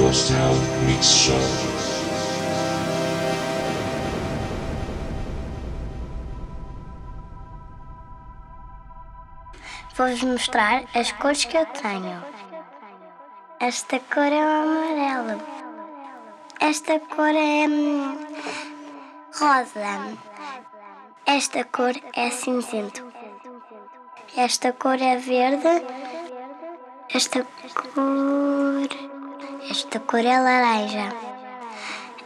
Ghost Town Mix Show. Vou-vos mostrar as cores que eu tenho. Esta cor é o amarelo. Esta cor é hum, rosa. Esta cor é cinzento. Esta cor é verde. Esta cor. Esta cor é laranja.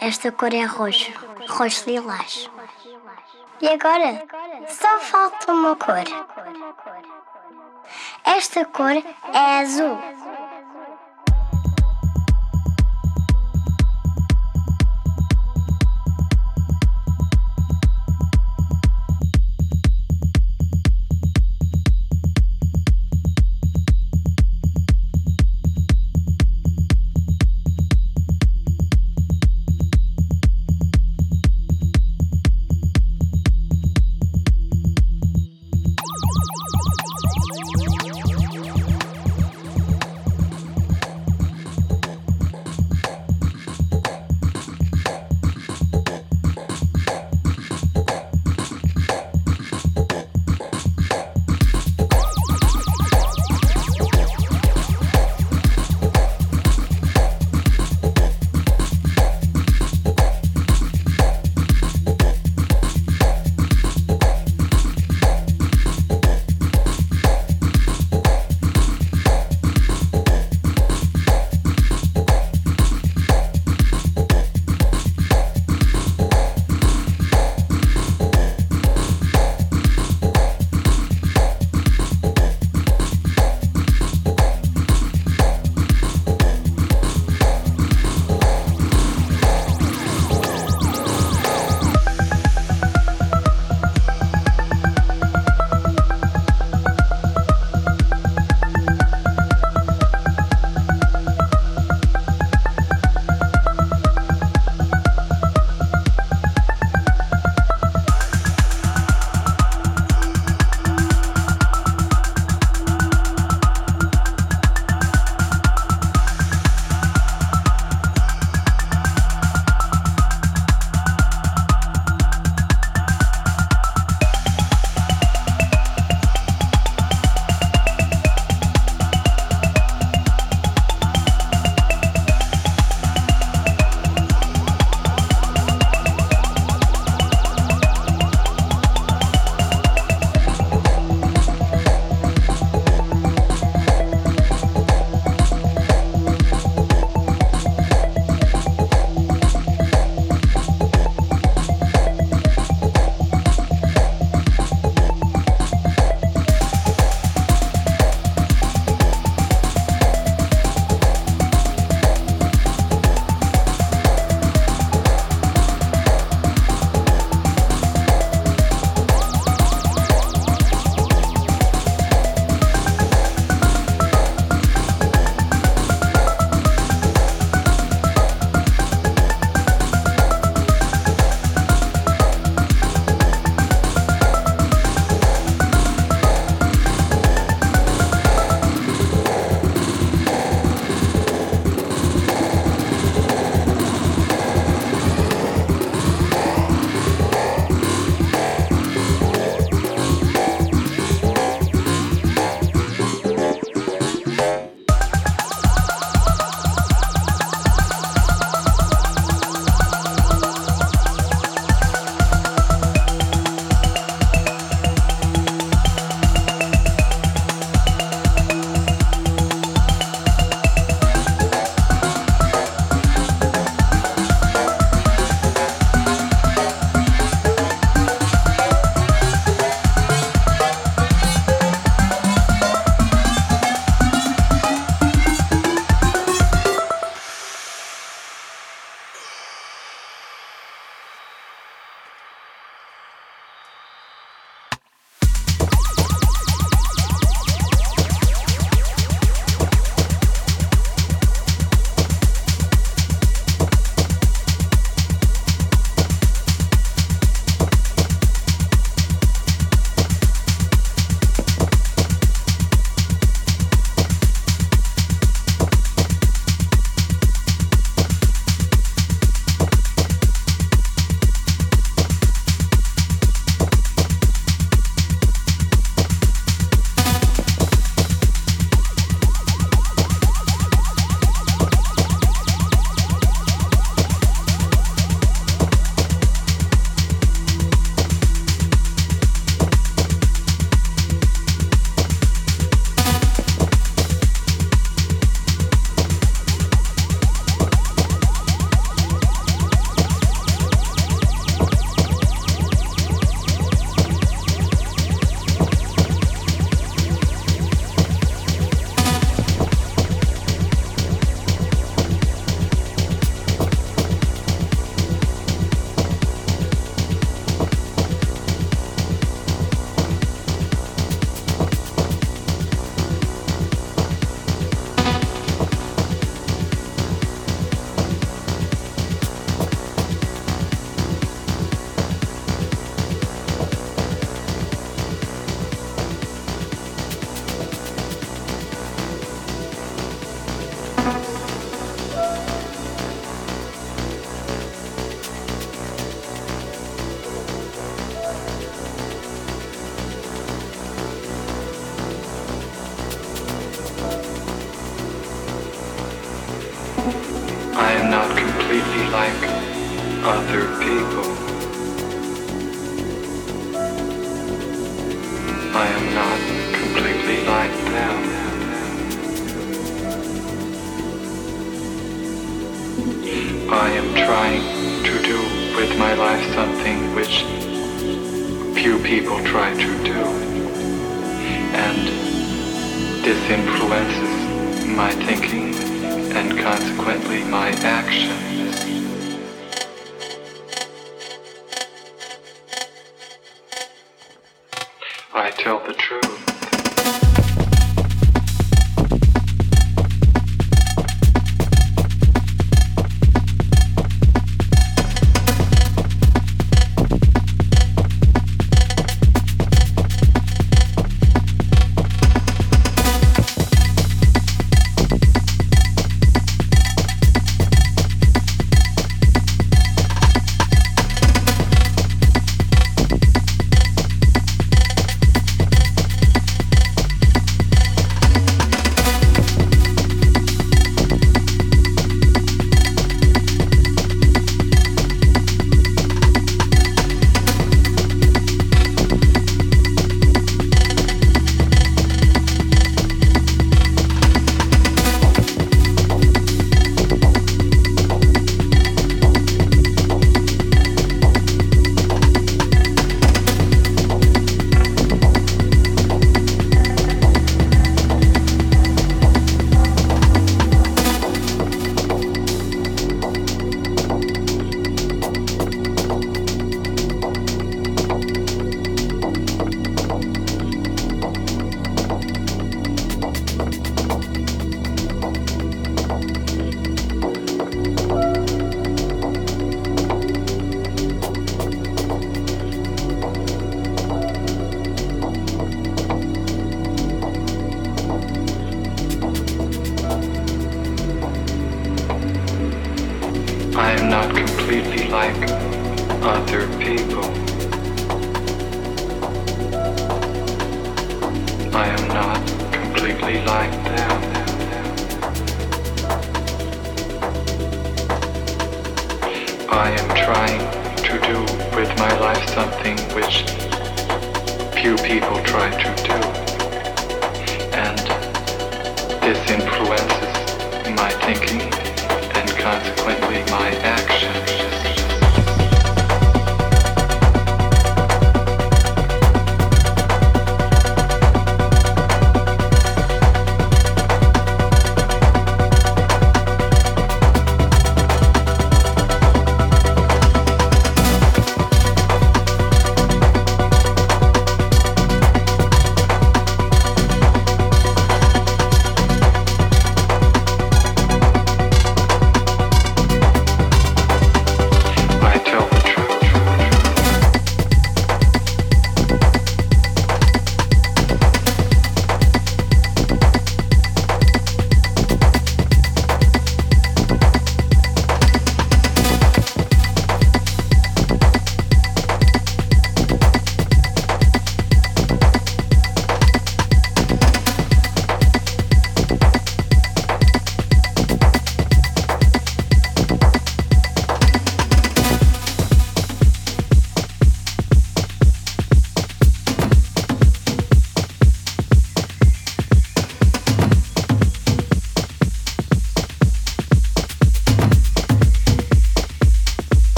Esta cor é roxo. Roxo lilás. E agora só falta uma cor. Esta cor é azul.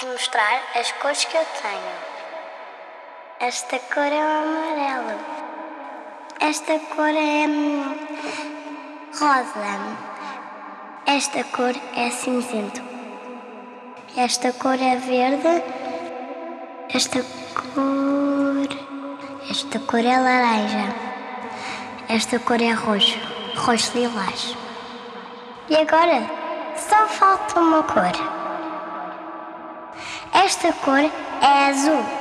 Vou-vos mostrar as cores que eu tenho. Esta cor é o amarelo. Esta cor é rosa. Esta cor é cinzento. Esta cor é verde. Esta cor. Esta cor é laranja. Esta cor é roxo. Roxo lilás. E agora só falta uma cor. Esta cor é azul.